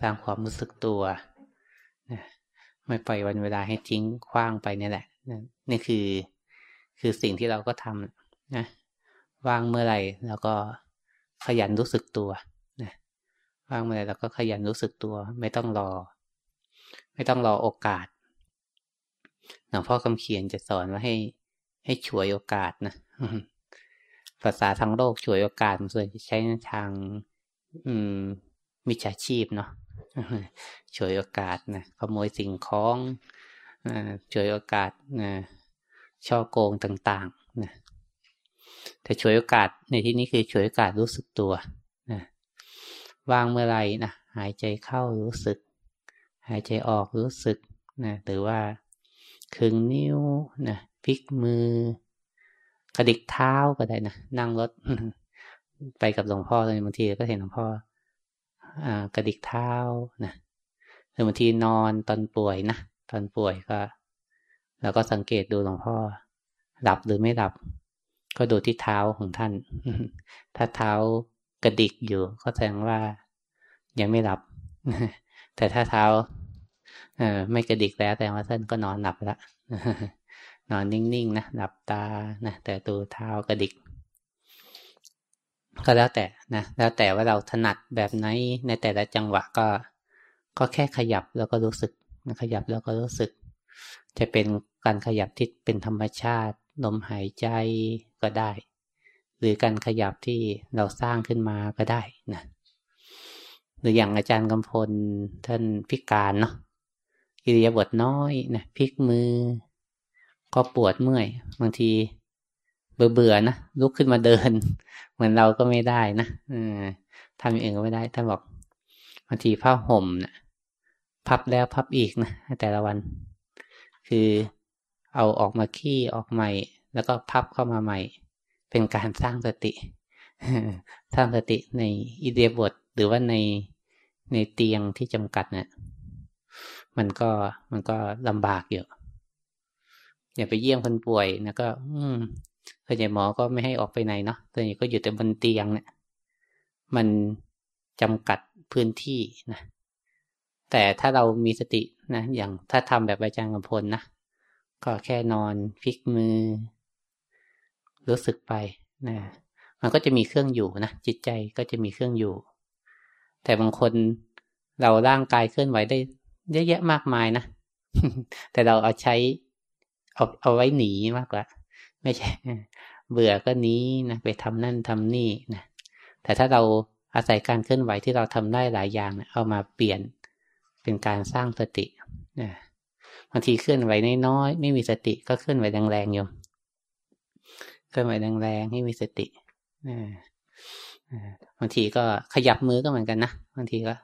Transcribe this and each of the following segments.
สร้างความรู้สึกตัวนะไม่ปล่อยวันเวลาให้ทิ้งคว้างไปนี่แหละนี่คือ คือสิ่งที่เราก็ทำนะว่างเมื่อไหร่เราก็ขยันรู้สึกตัวนะว่างเมื่อไหร่เราก็ขยันรู้สึกตัว ไม่ต้องรอ ไม่ต้องรอโอกาสหลวงพ่อคำเขียนจะสอนว่าให้ ให้ฉวยโอกาสนะภาษาทางโลกฉวยโอกาสส่วนใช้ทาง อืม มิจฉาชีพเนาะฉวยโอกาสนะขโมยสิ่งของฉวยโอกาสนะช่อโกงต่างๆนะแต่ฉวยโอกาสในที่นี้คือฉวยโอกาสรู้สึกตัวนะวางเมื่อไรนะหายใจเข้ารู้สึก หายใจออกรู้สึกนะหรือว่าคึงนิ้วนะพลิกมือกระดิกเท้าก็ได้นะนั่งรถ ไปกับหลวงพ่อเลยบางทีก็เห็นหลวงพ่อ กระดิกเท้านะหรือบางทีนอนตอนป่วยนะตอนป่วยก็แล้วก็สังเกตดูหลวงพ่อ หลับหรือไม่หลับ ก็ดูที่เท้าของท่าน ถ้าเท้ากระดิกอยู่ ก็แสดงว่ายังไม่หลับ แต่ถ้าเท้าเออไม่กระดิกแล้วแต่ว่าท่านก็นอนหลับแล้วนอนนิ่งๆนะหลับตานะแต่ตัวเท้ากระดิก ก็แล้วแต่นะแล้วแต่ว่าเราถนัดแบบไหนในแต่ละจังหวะก็ ก็แค่ขยับแล้วก็รู้สึกขยับแล้วก็รู้สึก จะเป็นการขยับที่เป็นธรรมชาติลมหายใจก็ได้ หรือการขยับที่เราสร้างขึ้นมาก็ได้นะหรืออย่างอาจารย์กำพลท่านพิการเนาะอิริยาบถน้อยนะพลิกมือ ก็ปวดเมื่อย บางที เบื่อเบื่อนะลุกขึ้นมาเดิน เหมือนเราก็ไม่ได้นะทำเองก็ไม่ได้ท่านบอกบางทีผ้าห่มนะพับแล้วพับอีกนะแต่ละวัน คือเอาออกมาขี้ออกใหม่ แล้วก็พับเข้ามาใหม่ เป็นการสร้างสติสร้างสติในอิเดียบท หรือว่าในในเตียงที่จำกัดเนะี่ยมันก็มันก็ลำบากอยู่อย่าไปเยี่ยมคนป่วยนะก็ อืม ส่วนใหญ่หมอก็ไม่ให้ออกไปไหนเนาะส่วนใหญ่ก็อยู่แต่บนเตียงเนี่ยมันจำกัดพื้นที่นะแต่ถ้าเรามีสตินะอย่างถ้าทำแบบอาจารย์กำพลนะก็แค่นอนพลิกมือ รู้สึกไปนะมันก็จะมีเครื่องอยู่นะจิตใจก็จะมีเครื่องอยู่ แต่บางคนเราร่างกายเคลื่อนไหวได้เยอะแยะมากมายนะแต่เราเอาใช้เอาเอาไว้หนีมากกว่า ไม่ใช่ เบื่อก็นี้นะไปทำนั่นทำนี่นะแต่ถ้าเราอาศัยการเคลื่อนไหวที่เราทำได้หลายอย่างนะเอามาเปลี่ยนเป็นการสร้างสตินะบางทีเคลื่อนไหวน้อยๆไม่มีสติก็เคลื่อนไหวแรงๆอยู่เคลื่อนไหวแรงๆให้มีสตินะบางทีก็ขยับมือก็เหมือนกันนะบางทีก็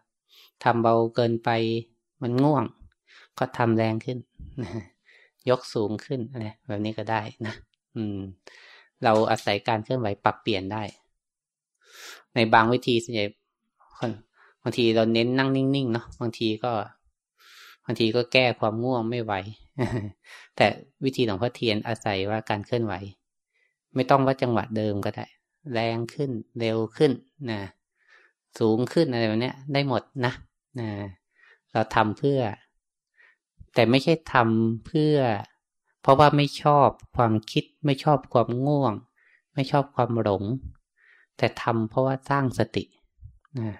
ทำเบาเกินไปมันง่วง ก็ทำแรงขึ้น ยกสูงขึ้นอะไรแบบนี้ก็ได้นะ อืม เราอาศัยการเคลื่อนไหวปรับเปลี่ยนได้ ในบางวิธีส่วนใหญ่บางทีเราเน้นนั่งนิ่งๆเนาะบางทีก็บางทีก็แก้ความง่วงไม่ไหว แต่วิธีของพ่อเทียนอาศัยว่าการเคลื่อนไหว ไม่ต้องว่าจังหวะเดิมก็ได้ แรงขึ้นเร็วขึ้นนะสูงขึ้นอะไรแบบนี้ได้หมดนะนะเราทำเพื่อ แต่ไม่ใช่ทำเพื่อ เพราะว่าไม่ชอบความคิดไม่ชอบความง่วง ไม่ชอบความหลง แต่ทำเพราะว่าสร้างสตินะ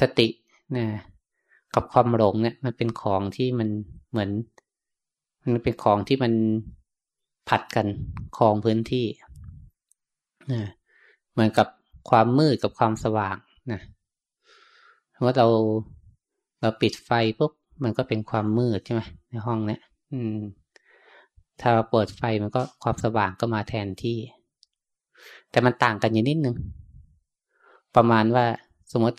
สตินะกับความหลงเนี่ย มันเป็นของที่มันเหมือน มันเป็นของที่มันผัดกันคลองพื้นที่นะเหมือนกับความมืดกับความสว่างนะว่าเราเราปิดไฟปุ๊บมันก็เป็นความมืดใช่ไหมในห้องเนี้ยอืม ถ้าเปิดไฟมันก็ความสว่างก็มาแทนที่ แต่มันต่างกันอยู่นิดนึง ประมาณว่าสมมติ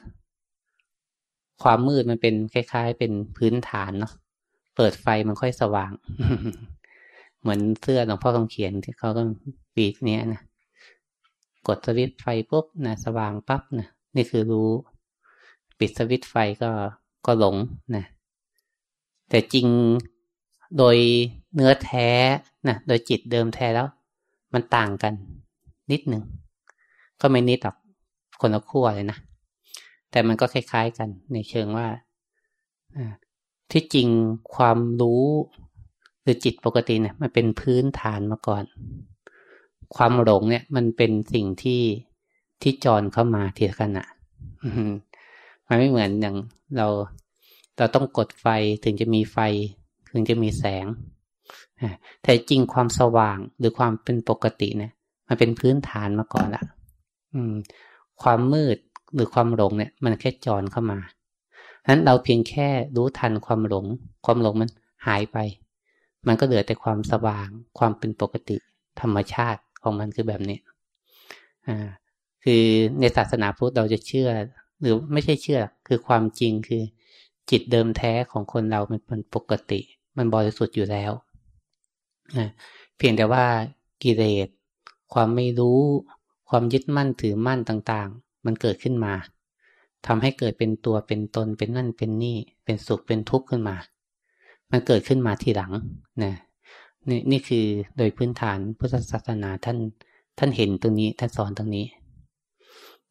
ความมืดมันเป็นคล้าย ๆ เป็นพื้นฐานเนาะเปิดไฟมันค่อยสว่าง เหมือนเสื้อหลวงพ่อคำเขียนที่เขาก็ปีกเนี้ยนะกดสวิตไฟปุ๊บนะสว่างปั๊บนะนี่คือรู้ ปิดสวิตไฟก็ก็หลงนะแต่จริง โดยเนื้อแท้นะโดยจิตเดิมแท้แล้ว มันต่างกันนิดหนึ่ง ก็ไม่นิดหรอกคนละขั้วเลยนะ แต่มันก็คล้าย ๆกันในเชิงว่าที่จริงความรู้หรือจิตปกติเนี่ยมันเป็นพื้นฐานมาก่อน ความหลงเนี่ยมันเป็นสิ่งที่ที่จรเข้ามาทีละขณะมันไม่เหมือนอย่างเราเราต้องกดไฟถึงจะมีไฟ ถึงจะมีแสงแต่จริงความสว่างหรือความเป็นปกติเนี่ยมันเป็นพื้นฐานมาก่อนละอืม ความมืดหรือความหลงเนี่ย มันแค่จอรเข้ามาฉะนั้นเราเพียงแค่รู้ทันความหลง ความหลงมันหายไป มันก็เหลือแต่ความสว่าง ความเป็นปกติ ธรรมชาติของมันคือแบบนี้อ่าคือในศาสนาพุทธเราจะเชื่อ หรือไม่ใช่เชื่อ คือความจริงคือจิตเดิมแท้ของคนเรามันเป็นปกติ มันบริสุทธิ์อยู่แล้วเพียงแต่ว่ากิเลสความไม่รู้ ความยึดมั่นถือมั่นต่างๆ มันเกิดขึ้นมาทำให้เกิดเป็นตัวเป็นตนเป็นนั่นเป็นนี่ เป็นสุขเป็นทุกข์ขึ้นมา มันเกิดขึ้นมาทีหลังนะนี่นี่คือโดยพื้นฐานพุทธศาสนาท่านท่านเห็นตรงนี้ท่านสอนตรงนี้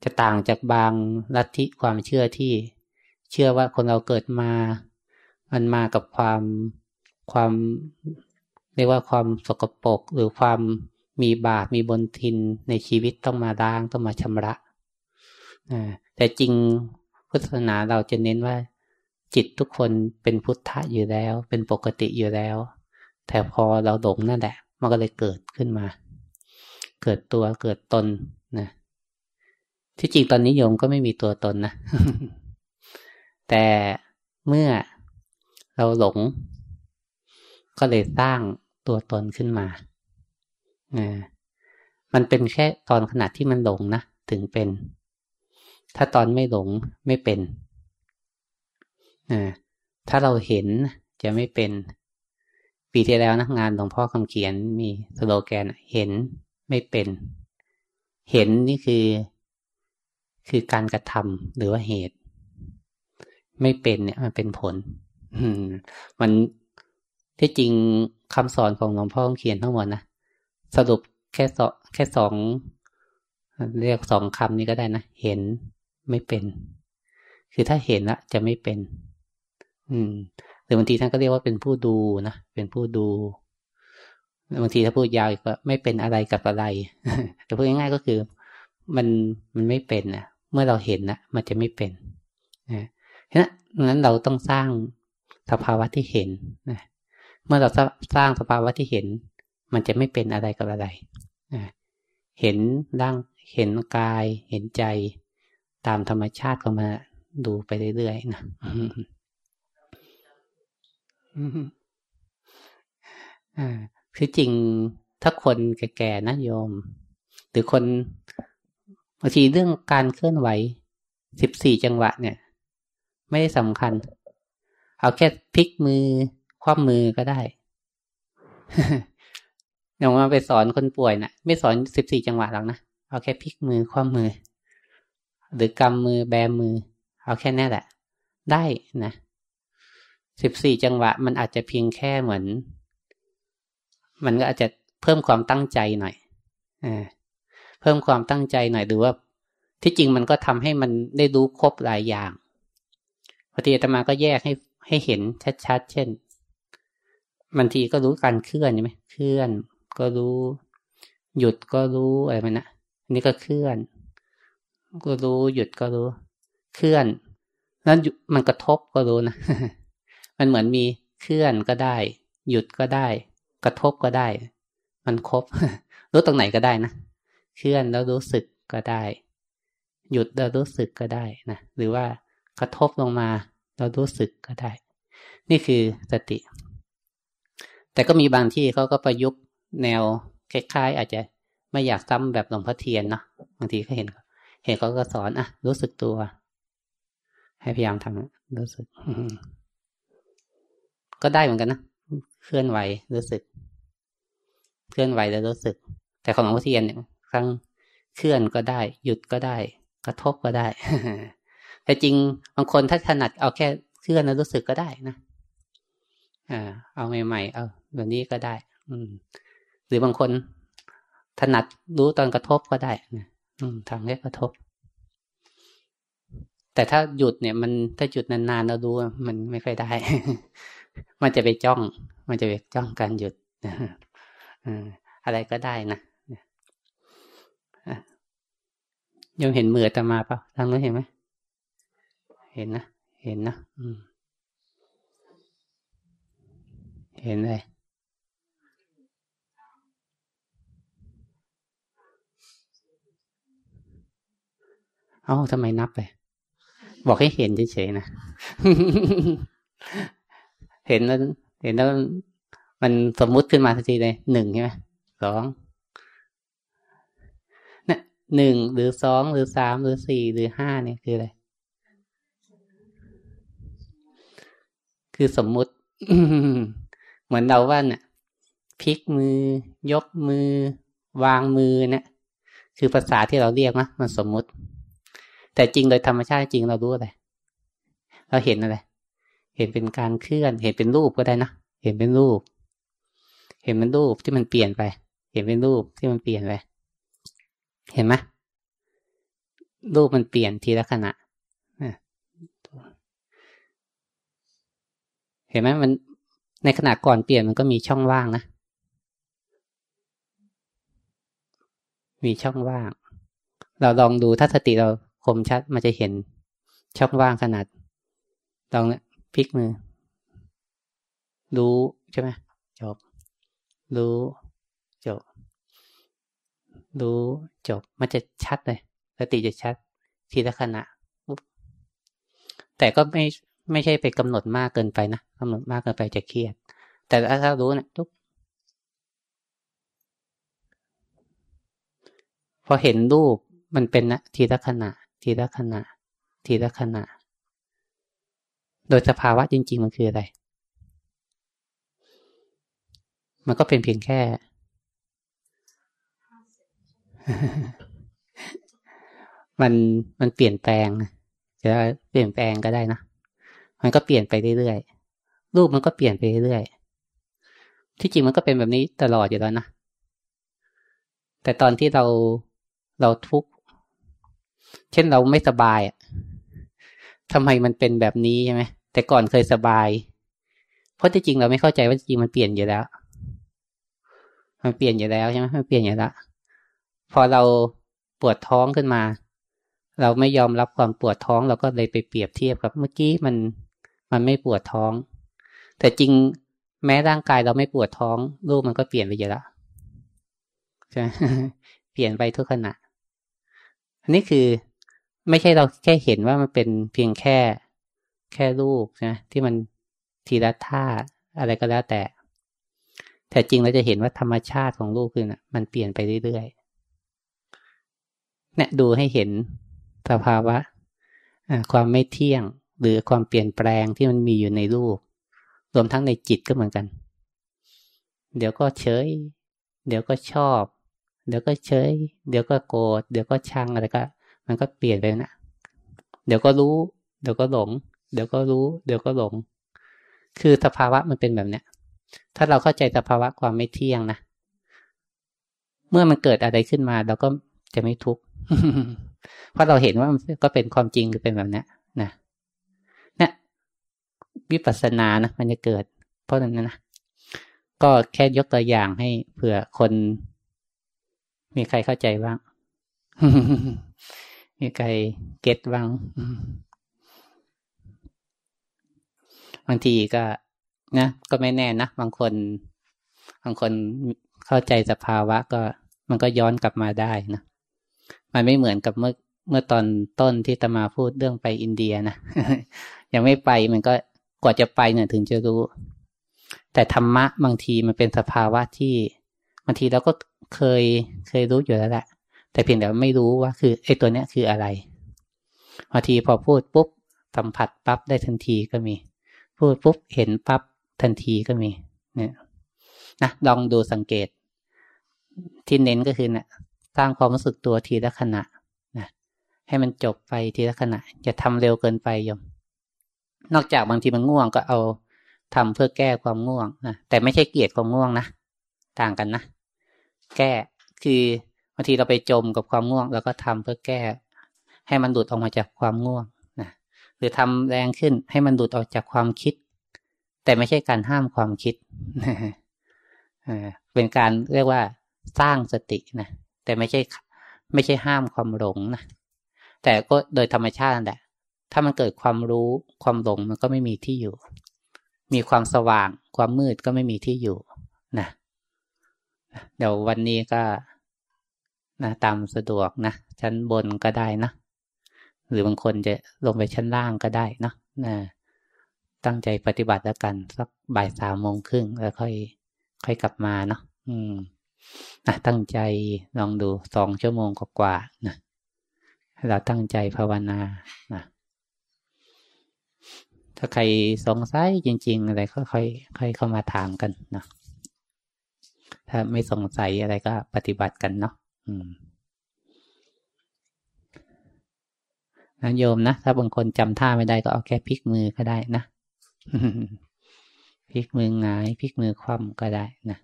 จะต่างจากบางลัทธิความเชื่อที่เชื่อว่าคนเราเกิดมา มันมากับความ ความเรียกว่าความสกปรกหรือความมีบาปมีบนทินในชีวิตต้องมาล้างต้องมาชำระแต่จริงพุทธศาสนาเราจะเน้นว่า จิตทุกคนเป็นพุทธะอยู่แล้ว เป็นปกติอยู่แล้ว แต่พอเราหลงนั่นแหละ มันก็เลยเกิดขึ้นมา เกิดตัวเกิดตนนะที่จริงตอนนี้โยมก็ไม่มีตัวตนนะแต่เมื่อเราหลง ก็เลยสร้างตัวตนขึ้นมานะมันเป็นแค่ตอนขณะที่มันหลงนะถึงเป็น ถ้าตอนไม่หลงไม่เป็นนะถ้าเราเห็นจะไม่เป็น ปีที่แล้วนะงานหลวงพ่อคำเขียนมีสโลแกนเห็นไม่เป็น เห็นนี่คือ คือการกระทำหรือว่าเหตุ ไม่เป็นเนี่ยมันเป็นผลมัน ที่จริงคำสอนของหลวงพ่อเขียนทั้งหมดนะสรุปแค่สองแค่สองเรียกสองคำนี้ก็ได้นะ เห็นไม่เป็น คือถ้าเห็นละจะไม่เป็น อืมหรือบางทีท่านก็เรียกว่าเป็นผู้ดูนะเป็นผู้ดูบางทีถ้าพูดยาวอีกก็ไม่เป็นอะไรกับอะไร แต่พูดง่ายๆก็คือ มันมันไม่เป็นนะเมื่อเราเห็นนะมันจะไม่เป็นนะฉะนั้นเราต้องสร้างสภาวะที่เห็นนะเมื่อเราสร้างสภาวะที่เห็น มันจะไม่เป็นอะไรกับอะไร เห็นร่าง เห็นกาย เห็นใจ ตามธรรมชาติของมันดูไปเรื่อยๆนะคือจริงถ้าคนแก่ๆนะโยม หรือคนบางทีเรื่องการเคลื่อนไหวสิบสี่จังหวะเนี่ย ไม่ได้สำคัญ เอาแค่พลิกมือ คว่ำมือก็ได้อย่างว่าไปสอนคนป่วยนะ่ะ ไม่สอนสิบสี่จังหวะหรอกนะ เอาแค่พลิกมือคว่ำมือ หรือกำมือแบมือ เอาแค่นี้แหละ ได้นะสิบสี่จังหวะ มันอาจจะเพียงแค่เหมือน มันก็อาจจะเพิ่มความตั้งใจหน่อยอเพิ่มความตั้งใจหน่อยหรือว่า ที่จริงมันก็ทำให้มันได้รู้ครบหลายอย่างปฏิอาตมาก็แยกให้ให้เห็นชัดๆเช่น บางทีก็รู้การเคลื่อนใช่ไหมเคลื่อน ก็รู้ หยุดก็รู้อะไรมันนะอันนี้ก็เคลื่อน ก็รู้ หยุดก็รู้ เคลื่อน แล้วมันกระทบก็รู้นะ มันเหมือนมีเคลื่อนก็ได้ หยุดก็ได้ กระทบก็ได้ มันครบ รู้ตรงไหนก็ได้นะ เคลื่อนแล้วรู้สึกก็ได้ หยุดแล้วรู้สึกก็ได้นะ หรือว่ากระทบลงมาเรารู้สึกก็ได้ นี่คือสติ แต่ก็มีบางที่เขาก็ประยุกต์แนวคล้ายๆ อาจจะไม่อยากซ้ำแบบหลวงพ่อเทียนเนาะบางทีก็เห็น เห็นเขาก็สอนอะ รู้สึกตัว ให้พยายามทำรู้สึกก็ได้เหมือนกันนะเคลื่อนไหวรู้สึก เคลื่อนไหวแล้วรู้สึก แต่ของหลวงพ่อเทียนเนี่ยครั้งเคลื่อนก็ได้ หยุดก็ได้ กระทบก็ได้ แต่จริงบางคนถ้าถนัดเอาแค่เคลื่อนแล้วรู้สึกก็ได้นะอ่าเอาใหม่ๆเอา แบบนี้ก็ได้ อืม หรือบางคนถนัดรู้ตอนกระทบก็ได้นะอืมทำแค่กระทบ แต่ถ้าหยุดเนี่ย มันถ้าหยุดนานๆเราดูมันไม่ค่อยได้ มันจะไปจ้อง มันจะไปจ้องการหยุดอะไรก็ได้นะยังเห็นมือตมาเปล่าทางนู้นเห็นไหมเห็นนะ เห็นนะเห็นเลย เอ้าทำไมนับไปบอกให้เห็นเฉยๆนะ เห็นแล้ว เห็นแล้วมันสมมุติขึ้นมาทันทีเลยหนึ่งใช่ไหมสองเนี่ยหนึ่งหรือสองหรือสามหรือสี่หรือห้าเนี่ยคืออะไร คือสมมุติ เหมือนเราว่าเนี่ยพลิกมือ ยกมือ วางมือเนี่ยคือภาษาที่เราเรียกนะมันสมมุติ แต่จริงโดยธรรมชาติจริงเรารู้อะไรเราเห็นอะไร เห็นเป็นการเคลื่อน เห็นเป็นรูปก็ได้นะ เห็นเป็นรูป เห็นเป็นรูปที่มันเปลี่ยนไป เห็นเป็นรูปที่มันเปลี่ยนไป เห็นไหมรูปมันเปลี่ยนทีละขณะเห็นไหมมันในขณะก่อนเปลี่ยนมันก็มีช่องว่างนะ มีช่องว่าง เราลองดูถ้าสติเรา คมชัดมันจะเห็นช่องว่างขนาดลองเนี่ยพลิกมือ รู้ใช่ไหมจบ รู้จบ รู้จบ มันจะชัดเลยสติจะชัด ทีละขณะแต่ก็ไม่ไม่ใช่ไปกำหนดมากเกินไปนะกำหนดมากเกินไปจะเครียด แต่ถ้ารู้เนะี่ยทุกพอเห็นรูปมันเป็นนะทีละขณะ ทีละขณะ ทีละขณะ โดยสภาวะจริง ๆ มันคืออะไร มันก็เป็นเพียงแค่ มันมันเปลี่ยนแปลงจะเปลี่ยนแปลงก็ได้นะ มันก็เปลี่ยนไปเรื่อยๆ รูปมันก็เปลี่ยนไปเรื่อยๆ ที่จริงมันก็เป็นแบบนี้ตลอดอยู่แล้วนะ แต่ตอนที่เราเราทุกข์ เช่นเราไม่สบายอะทำไมมันเป็นแบบนี้ใช่ไหมแต่ก่อนเคยสบาย เพราะที่จริงเราไม่เข้าใจว่าจริงมันเปลี่ยนอยู่แล้ว มันเปลี่ยนอยู่แล้วใช่ไหมมันเปลี่ยนอยู่แล้วพอเราปวดท้องขึ้นมา เราไม่ยอมรับความปวดท้องเราก็เลยไปเปรียบเทียบกับ เมื่อกี้มันมันไม่ปวดท้อง แต่จริงแม้ร่างกายเราไม่ปวดท้องรูปมันก็เปลี่ยนไปเยอะละใช่เปลี่ยนไปทุกขณะ นนี้คือไม่ใช่เราแค่เห็นว่ามันเป็นเพียงแค่ แค่รูปนะที่มันทีละท่าอะไรก็แล้วแต่ แต่จริงเราจะเห็นว่าธรรมชาติของรูปคือนะมันเปลี่ยนไปเรื่อยๆเนี่ยดูให้เห็นสภาวะความไม่เที่ยงหรือความเปลี่ยนแปลงที่มันมีอยู่ในรูป รวมทั้งในจิตก็เหมือนกัน เดี๋ยวก็เฉย เดี๋ยวก็ชอบ เดี๋ยวก็เฉย เดี๋ยวก็โกรธ เดี๋ยวก็ชังอะไรก็ มันก็เปลี่ยนไปนะ เดี๋ยวก็รู้ เดี๋ยวก็หลง เดี๋ยวก็รู้ เดี๋ยวก็หลง คือสภาวะมันเป็นแบบเนี้ย ถ้าเราเข้าใจสภาวะความไม่เที่ยงนะ เมื่อมันเกิดอะไรขึ้นมา เราก็จะไม่ทุกข์ เพราะเราเห็นว่ามันก็เป็นความจริงคือเป็นแบบนี้นะวิปัสสนานะมันจะเกิด เพราะนั้นนะ ก็แค่ยกตัวอย่างให้เผื่อคน มีใครเข้าใจบ้าง มีใครเก็ตบ้าง บางทีก็นะก็ไม่แน่นะ บางคน บางคนเข้าใจสภาวะ ก็มันก็ย้อนกลับมาได้นะ มันไม่เหมือนกับเมื่อเมื่อตอนต้นที่ตมาพูดเรื่องไปอินเดียนะ ยังไม่ไปมันก็กว่าจะไปเนี่ยถึงจะรู้ แต่ธรรมะบางทีมันเป็นสภาวะที่บางทีเราก็เคยเคยรู้อยู่แล้วแหละแต่เพียงแต่ไม่รู้ว่าคือไอ้ตัวเนี้ยคืออะไรบางทีพอพูดปุ๊บสัมผัสปั๊บได้ทันทีก็มี พูดปุ๊บเห็นปั๊บทันทีก็มีเนี่ยนะลองดูสังเกต ที่เน้นก็คือเนะี่ยสร้างความรู้สึกตัวทีละขณะนะให้มันจบไปทีละขณะจะทำเร็วเกินไปยม นอกจากบางทีมันง่วงก็เอาทำเพื่อแก้ความง่วงนะแต่ไม่ใช่เกลียดความง่วงนะต่างกันนะ แก้ คือบางทีเราไปจมกับความง่วง แล้วก็ทำเพื่อแก้ ให้มันหลุดออกมาจากความง่วงนะหรือทำแรงขึ้นให้มันดูดออกจากความคิด แต่ไม่ใช่การห้ามความคิดเป็นการเรียกว่าสร้างสตินะแต่ไม่ใช่ไม่ใช่ห้ามความหลงนะแต่ก็โดยธรรมชาตินั่นแหละถ้ามันเกิดความรู้ความหลงมันก็ไม่มีที่อยู่ มีความสว่าง ความมืดก็ไม่มีที่อยู่ เดี๋ยววันนี้ก็นะตามสะดวกนะ ชั้นบนก็ได้นะ หรือบางคนจะลงไปชั้นล่างก็ได้นะนะตั้งใจปฏิบัติแล้วกัน สักบ่ายสามโมงครึ่งแล้วค่อย ค่อยกลับมาเนาะอืมนะตั้งใจลองดูสองชั่วโมงกว่าๆนะเราตั้งใจภาวนานะถ้าใครสงสัยจริง ๆ อะไรก็ค่อยค่อยเข้ามาถามกันนะ ถ้าไม่สงสัยอะไรก็ปฏิบัติกันเนาะนะโยมนะ ถ้าบางคนจำท่าไม่ได้ก็เอาแค่พลิกมือก็ได้นะพลิกมือหงายพลิกมือคว่ำก็ได้นะ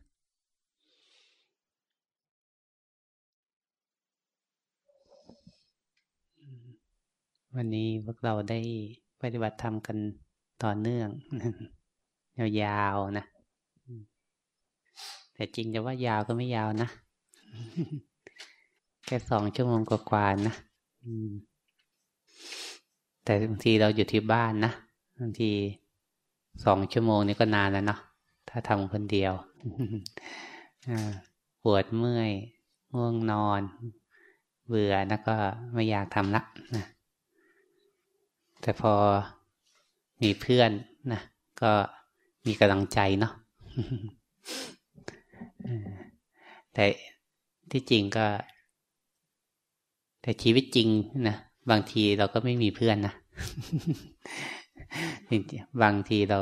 วันนี้พวกเราได้ปฏิบัติธรรมกันต่อเนื่อง ยาวๆนะ แต่จริงจะว่ายาวก็ไม่ยาวนะ แค่สองชั่วโมงกว่าๆนะแต่บางทีเราอยู่ที่บ้านนะบางทีสองชั่วโมงนี้ก็นานแล้วเนาะถ้าทำคนเดียวปวดเมื่อยง่วงนอน เบื่อแล้วก็ไม่อยากทำละนะแต่พอมีเพื่อนนะก็มีกำลังใจเนาะ แต่ที่จริงก็ แต่ชีวิตจริงนะบางทีเราก็ไม่มีเพื่อนนะบางทีเรา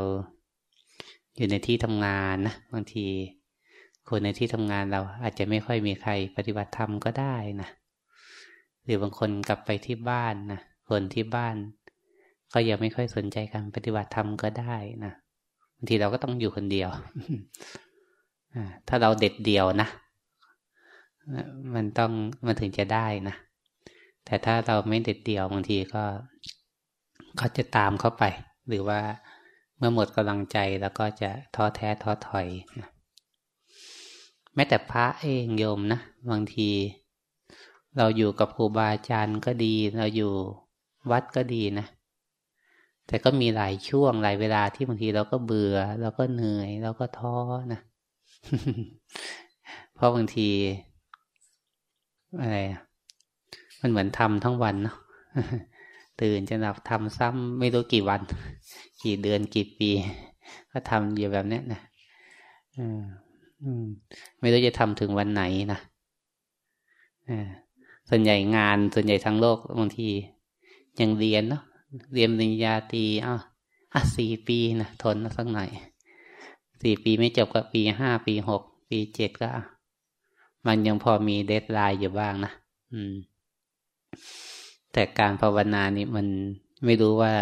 อยู่ในที่ทำงานนะบางทีคนในที่ทำงานเราอาจจะไม่ค่อยมีใครปฏิบัติธรรมก็ได้นะหรือบางคนกลับไปที่บ้านนะคนที่บ้าน ก็ยังไม่ค่อยสนใจการปฏิบัติธรรมก็ได้นะบางทีเราก็ต้องอยู่คนเดียว ถ้าเราเด็ดเดี่ยวนะ มันต้องมันถึงจะได้นะ แต่ถ้าเราไม่เด็ดเดี่ยวบางทีก็เขาจะตามเข้าไป หรือว่าเมื่อหมดกำลังใจแล้วก็จะท้อแท้ท้อถอยนะแม้แต่พระเองโยมนะบางที เราอยู่กับครูบาอาจารย์ก็ดี เราอยู่วัดก็ดีนะ แต่ก็มีหลายช่วงหลายเวลาที่บางทีเราก็เบื่อ เราก็เหนื่อย เราก็ท้อนะ เพราะบางทีอะไรมันเหมือนทำทั้งวันเนาะตื่นจะหลับทำซ้ำไม่รู้กี่วัน กี่เดือนกี่ปี ก็ทำอยู่แบบนี้นะไม่รู้จะทำถึงวันไหนนะส่วนใหญ่งานส่วนใหญ่ทั้งโลกบางทียังเรียนเนาะเรียนปริญญาตรีอ้าวอะสี่ปีนะทนสักหน่อย สี่ปีไม่จบก็ปีห้าปีหกปีเจ็ดก็ มันยังพอมีเดทไลน์อยู่บ้างนะอืม แต่การภาวนานี่มันไม่รู้ว่า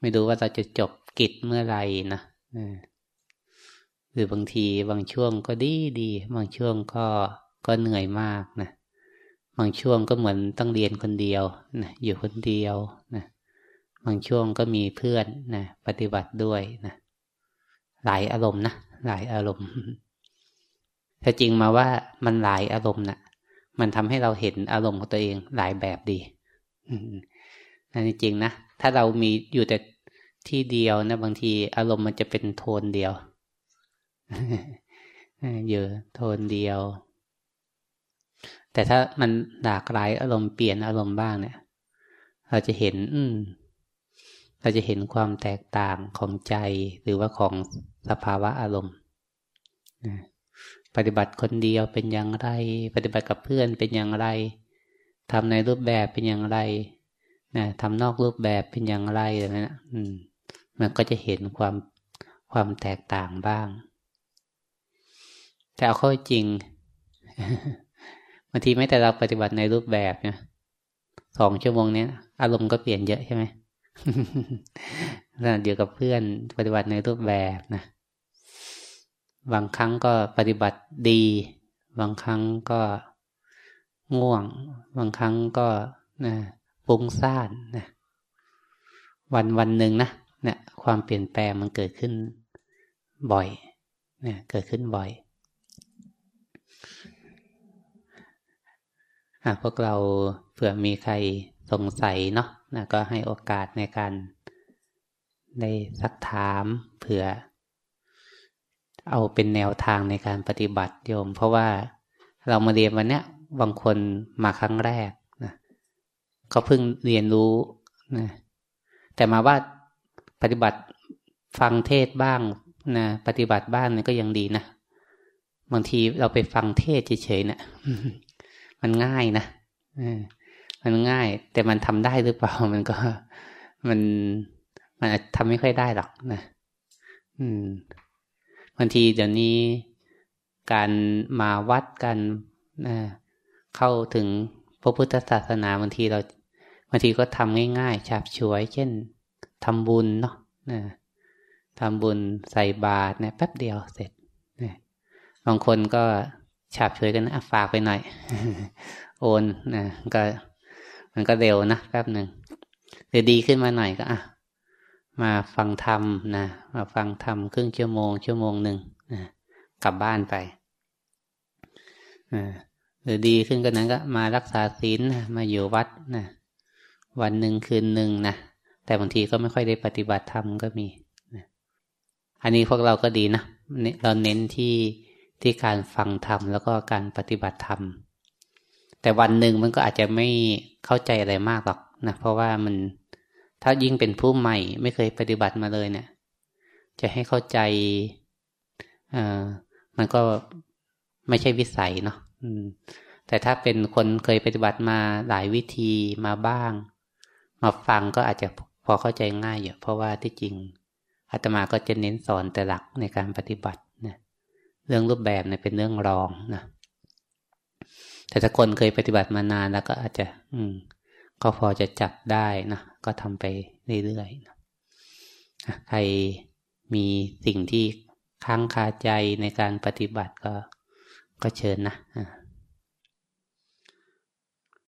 ไม่รู้ว่าเราจะจบกิจเมื่อไหร่นะหรือบางทีบางช่วงก็ดีดี บางช่วงก็ก็เหนื่อยมากนะบางช่วงก็เหมือนต้องเรียนคนเดียวนะอยู่คนเดียวนะบางช่วงก็มีเพื่อนนะปฏิบัติด้วยนะ หลายอารมณ์นะหลายอารมณ์แต่จริงมาว่ามันหลายอารมณ์นะ่ะ มันทำให้เราเห็นอารมณ์ของตัวเองหลายแบบดีนั่นจริงนะถ้าเรามีอยู่แต่ที่เดียวนะ บางทีอารมณ์มันจะเป็นโทนเดียวเยอะโทนเดียว แต่ถ้ามันหลากหลายอารมณ์เปลี่ยนอารมณ์บ้างเนี่ย เราจะเห็น อืเราจะเห็นความแตกต่างของใจหรือว่าของ สภาวะอารมณ์ปฏิบัติคนเดียวเป็นอย่างไร ปฏิบัติกับเพื่อนเป็นอย่างไรทำในรูปแบบเป็นอย่างไรนะทำนอกรูปแบบเป็นอย่างไรอะไรนะอืม มันก็จะเห็นความความแตกต่างบ้าง แต่เอาเข้าจริงบางทีไม่แต่เราปฏิบัติในรูปแบบเนี่ยสองชั่วโมงเนี้ยอารมณ์ก็เปลี่ยนเยอะใช่ไหม เดียวกับเพื่อนปฏิบัติในรูปแบบนะบางครั้งก็ปฏิบัติดี บางครั้งก็ง่วง บางครั้งก็นะฟุ้งซ่านนะวันวันหนึ่งนะเนี่ยความเปลี่ยนแปลงมันเกิดขึ้นบ่อยเนี่ยเกิดขึ้นบ่อยอพวกเราเผื่อมีใครสงสัยเนาะนะก็ให้โอกาสในการ ได้สักถามเผื่อ เอาเป็นแนวทางในการปฏิบัติโยม เพราะว่าเรามาเรียนวันเนี้ยบางคนมาครั้งแรกนะเขาเพิ่งเรียนรู้นะแต่มาว่าปฏิบัติฟังเทศบ้างนะปฏิบัติบ้างนี่ก็ยังดีนะบางทีเราไปฟังเทศเฉยๆเนะี่ยมันง่ายนะมันง่าย แต่มันทำได้หรือเปล่ามันก็มัน มันทำไม่ค่อยได้หรอกนะอืมบางทีเดี๋ยวนี้การมาวัดกันนะเข้าถึงพระพุทธศาสนาบางทีเราบางทีก็ทำง่ายๆฉาบฉวย เช่นทำบุญเนาะนะทำบุญใส่บาตรเนี่ยแป๊บเดียวเสร็จนะบางคนก็ฉาบฉวยกันนะฝากไปหน่อย โอนนะก็มันก็เร็วนะแป๊บหนึ่งหรือดีขึ้นมาหน่อยก็อะ มาฟังธรรมนะมาฟังธรรมครึ่งชั่วโมง ชั่วโมงหนึ่งนะกลับบ้านไปหรือดีขึ้นก็นั้นก็มารักษาศีลมาอยู่วัดนะวันหนึ่งคืนหนึ่งนะแต่บางทีก็ไม่ค่อยได้ปฏิบัติธรรมก็มีนะอันนี้พวกเราก็ดีนะเราเน้นที่ที่การฟังธรรมแล้วก็การปฏิบัติธรรม แต่วันหนึ่งมันก็อาจจะไม่เข้าใจอะไรมากหรอกนะเพราะว่ามัน ถ้ายิ่งเป็นผู้ใหม่ ไม่เคยปฏิบัติมาเลยเนี่ย จะให้เข้าใจเอ่อมันก็ไม่ใช่วิสัยเนาะแต่ถ้าเป็นคนเคยปฏิบัติมาหลายวิธีมาบ้าง มาฟังก็อาจจะพอเข้าใจง่ายอยู่เพราะว่าที่จริงอาตมาก็จะเน้นสอนแต่หลักในการปฏิบัตินะเรื่องรูปแบบเนี่ยเป็นเรื่องรองนะแต่ถ้าคนเคยปฏิบัติมานานแล้วก็อาจจะ อืมก็พอจะจับได้นะ ก็ทำไปเรื่อยๆใครมีสิ่งที่ค้างคาใจในการปฏิบัติก็ก็เชิญนะ